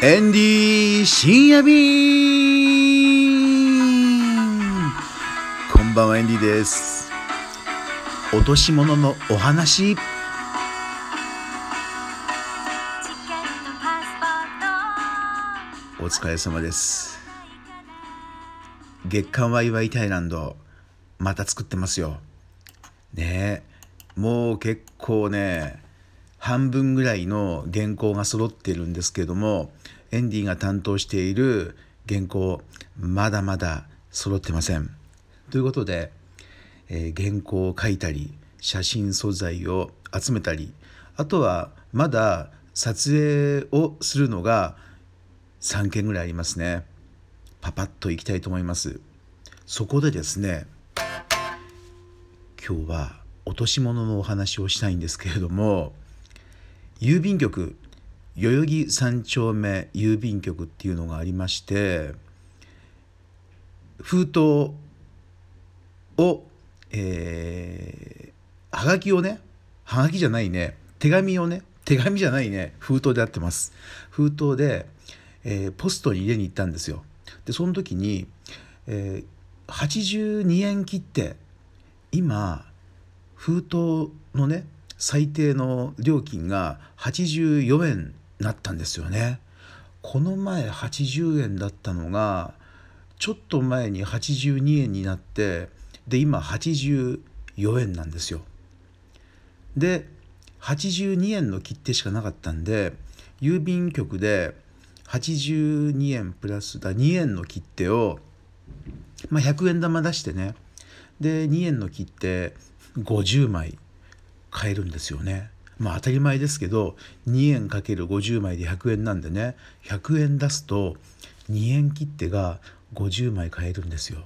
エンディー深夜便こんばんはエンディーです。落とし物のお話。お疲れ様です。月刊ワイワイタイランドまた作ってますよ。ねえもう結構ね半分ぐらいの原稿が揃っているんですけどもエンディが担当している原稿まだまだ揃ってません。ということで、えー、原稿を書いたり写真素材を集めたりあとはまだ撮影をするのが3件ぐらいありますね。パパッといきたいと思います。そこでですね今日は落とし物のお話をしたいんですけれども郵便局代々木三丁目郵便局っていうのがありまして封筒を、えー、はがきをねはがきじゃないね手紙をね手紙じゃないね封筒であってます。封筒で、えー、ポストに入れに行ったんですよ。でその時に、えー、82円切って今封筒のね最低の料金が84円なったんですよね。この前80円だったのがちょっと前に82円になってで今84円なんですよ。で82円の切手しかなかったんで郵便局で82円プラスだ2円の切手を、まあ、100円玉出してねで2円の切手50枚買えるんですよね。まあ当たり前ですけど2円かける50枚で100円なんでね100円出すと2円切手が50枚買えるんですよ。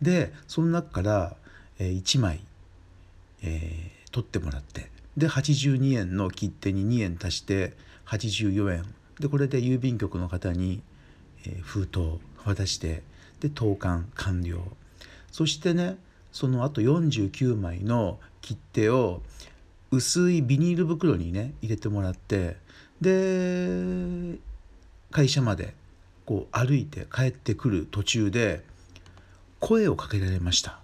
でその中から1枚、えー、取ってもらってで82円の切手に2円足して84円でこれで郵便局の方に、封筒渡してで投函完了そしてねそのあと49枚の切手を薄いビニール袋にね入れてもらってで会社までこう歩いて帰ってくる途中で声をかけられました。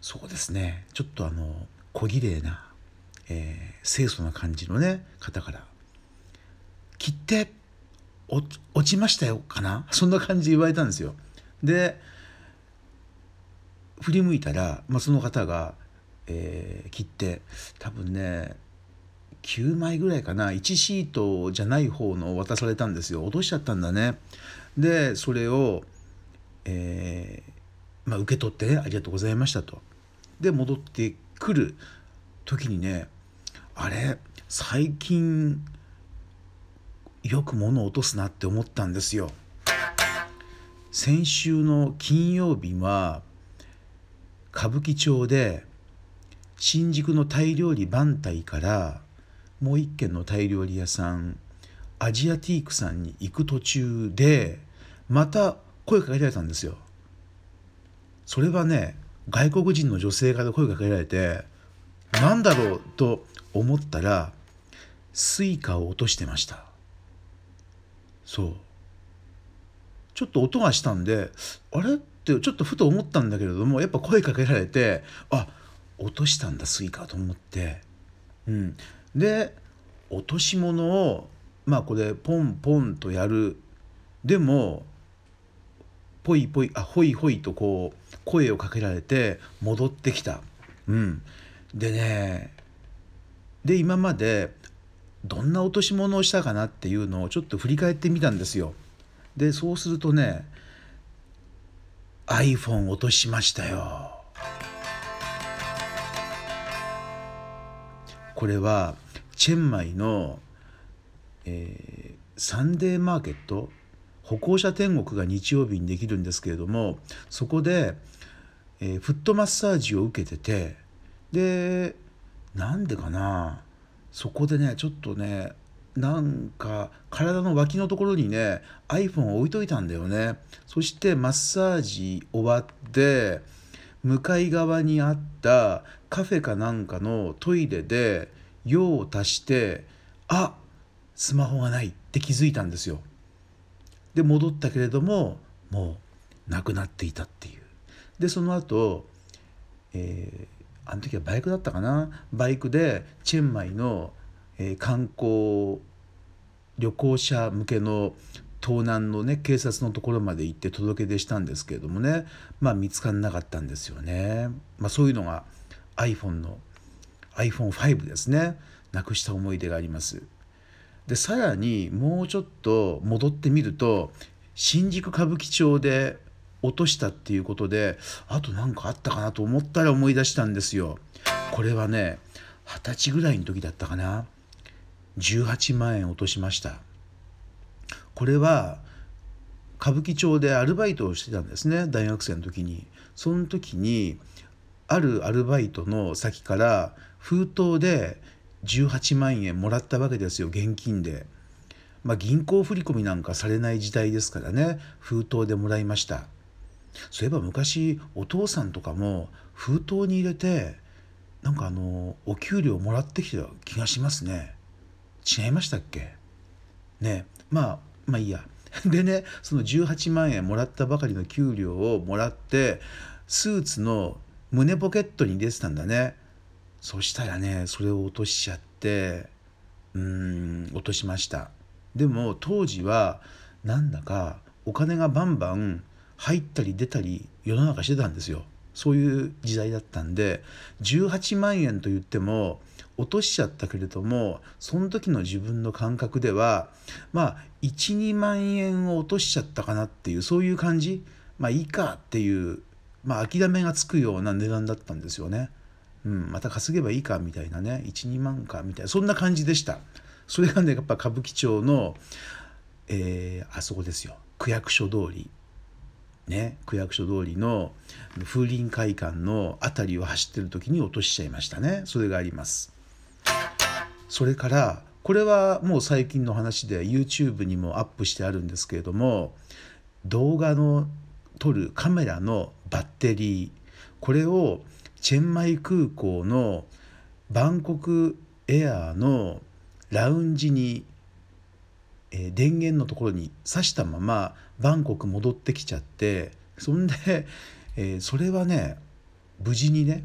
そうですね。ちょっとあの小綺麗な、えー、清楚な感じのね方から「切って落ちましたよ」かな？そんな感じで言われたんですよ。で振り向いたら、まあ、その方がえー、切って多分ね9枚ぐらいかな。1シートじゃない方の渡されたんですよ。落としちゃったんだね。でそれを、えー、まあ、受け取ってねありがとうございましたと。で戻ってくる時にねあれ最近よく物を落とすなって思ったんですよ。先週の金曜日は歌舞伎町で新宿のタイ料理番台からもう一軒のタイ料理屋さんアジアティークさんに行く途中でまた声かけられたんですよ。それはね外国人の女性から声かけられて何だろうと思ったらスイカを落としてました。そう。ちょっと音がしたんであれ？ってちょっとふと思ったんだけれどもやっぱ声かけられてあ落としたんだスイカと思って、うん、で落とし物をまあこれポンポンとやるでもポイポイあホイホイとこう声をかけられて戻ってきた。うん、でねで今までどんな落とし物をしたかなっていうのをちょっと振り返ってみたんですよ。でそうするとね iPhone 落としましたよ。これはチェンマイの、えー、サンデーマーケット歩行者天国が日曜日にできるんですけれどもそこで、えー、フットマッサージを受けててでなんでかな？そこでねちょっとねなんか体の脇のところにね iPhone を置いといたんだよねそしてマッサージ終わって向かい側にあったカフェかなんかのトイレで用を足してあスマホがないって気づいたんですよ。で戻ったけれどももうなくなっていたっていう。でその後、えー、あの時はバイクだったかな？バイクでチェンマイの、え、観光旅行者向けの盗難のね警察のところまで行って届け出したんですけれどもねまあ見つからなかったんですよね。まあ、そういうのが iPhone の iPhone5 ですねなくした思い出があります。でさらにもうちょっと戻ってみると新宿歌舞伎町で落としたっていうことであと何かあったかなと思ったら思い出したんですよ。これはね二十歳ぐらいの時だったかな18万円落としました。これは歌舞伎町でアルバイトをしてたんですね大学生の時に。その時にあるアルバイトの先から封筒で18万円もらったわけですよ現金で。まあ、銀行振込なんかされない時代ですからね封筒でもらいましたそういえば昔お父さんとかも封筒に入れてなんかあのお給料もらってきた気がしますね違いましたっけ？ねまあまあいいや。でねその18万円もらったばかりの給料をもらってスーツの胸ポケットに入れてたんだね。そしたらねそれを落としちゃってうーん落としました。でも当時はなんだかお金がバンバン入ったり出たり世の中してたんですよ。そういう時代だったんで18万円と言っても落としちゃったけれどもその時の自分の感覚ではまあ12万円を落としちゃったかなっていうそういう感じ？まあいいかっていうまあ諦めがつくような値段だったんですよね。うん、また稼げばいいかみたいなね。12万かみたいなそんな感じでした。それがねやっぱ歌舞伎町の、えー、あそこですよ。区役所通り。ね区役所通りの風林会館の辺りを走ってる時に落としちゃいましたね。それがあります。それからこれはもう最近の話で YouTube にもアップしてあるんですけれども動画の撮るカメラのバッテリーこれをチェンマイ空港のバンコクエアーのラウンジに、え、電源のところに挿したままバンコク戻ってきちゃってそんで、えー、それはね無事にね、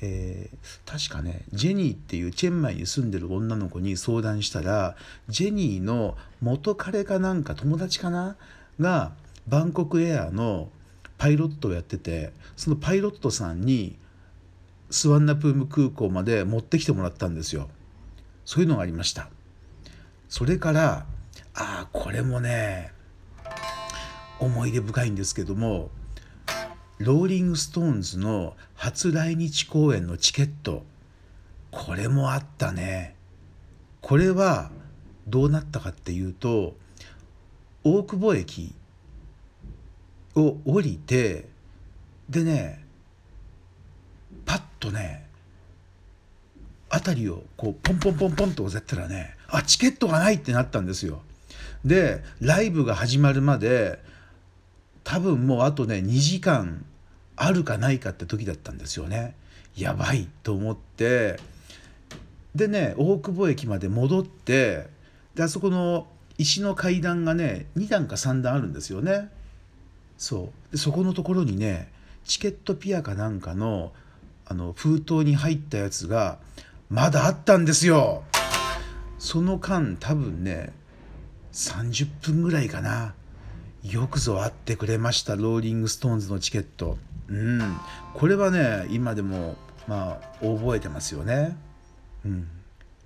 えー、確かねジェニーっていうチェンマイに住んでる女の子に相談したらジェニーの元彼かなんか友達かな？がバンコクエアのパイロットをやっててそのパイロットさんにスワンナプーム空港まで持ってきてもらったんですよ。そういうのがありました。それからああこれもね思い出深いんですけどもローリング・ストーンズの初来日公演のチケットこれもあったねこれはどうなったかっていうと大久保駅を降りてでねパッとね辺りをこうポンポンポンポンと押せたらねあチケットがないってなったんですよ。でライブが始まるまで多分もうあとね2時間あるかないかって時だったんですよね。やばいと思ってでね大久保駅まで戻ってであそこの石の階段がね2段か3段あるんですよね。そうでそこのところにねチケットぴあかなんかのあの封筒に入ったやつがまだあったんですよ。その間多分ね30分ぐらいかな。よくぞあってくれましたローリング・ストーンズのチケット。うん。これはね今でもまあ覚えてますよね。うん。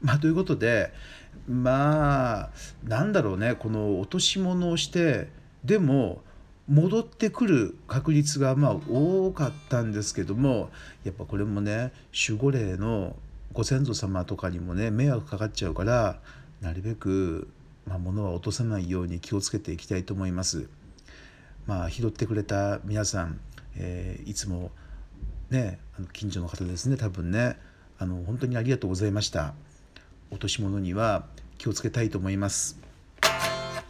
まあということでまあなんだろうね。この落とし物をしてでも戻ってくる確率がまあ多かったんですけどもやっぱこれもね守護霊のご先祖様とかにもね迷惑かかっちゃうからなるべくまあ、物は落とさないように気をつけていきたいと思います。まあ、拾ってくれた皆さん、えー、いつもねあの近所の方ですね多分ねあの本当にありがとうございました。落とし物には気をつけたいと思います。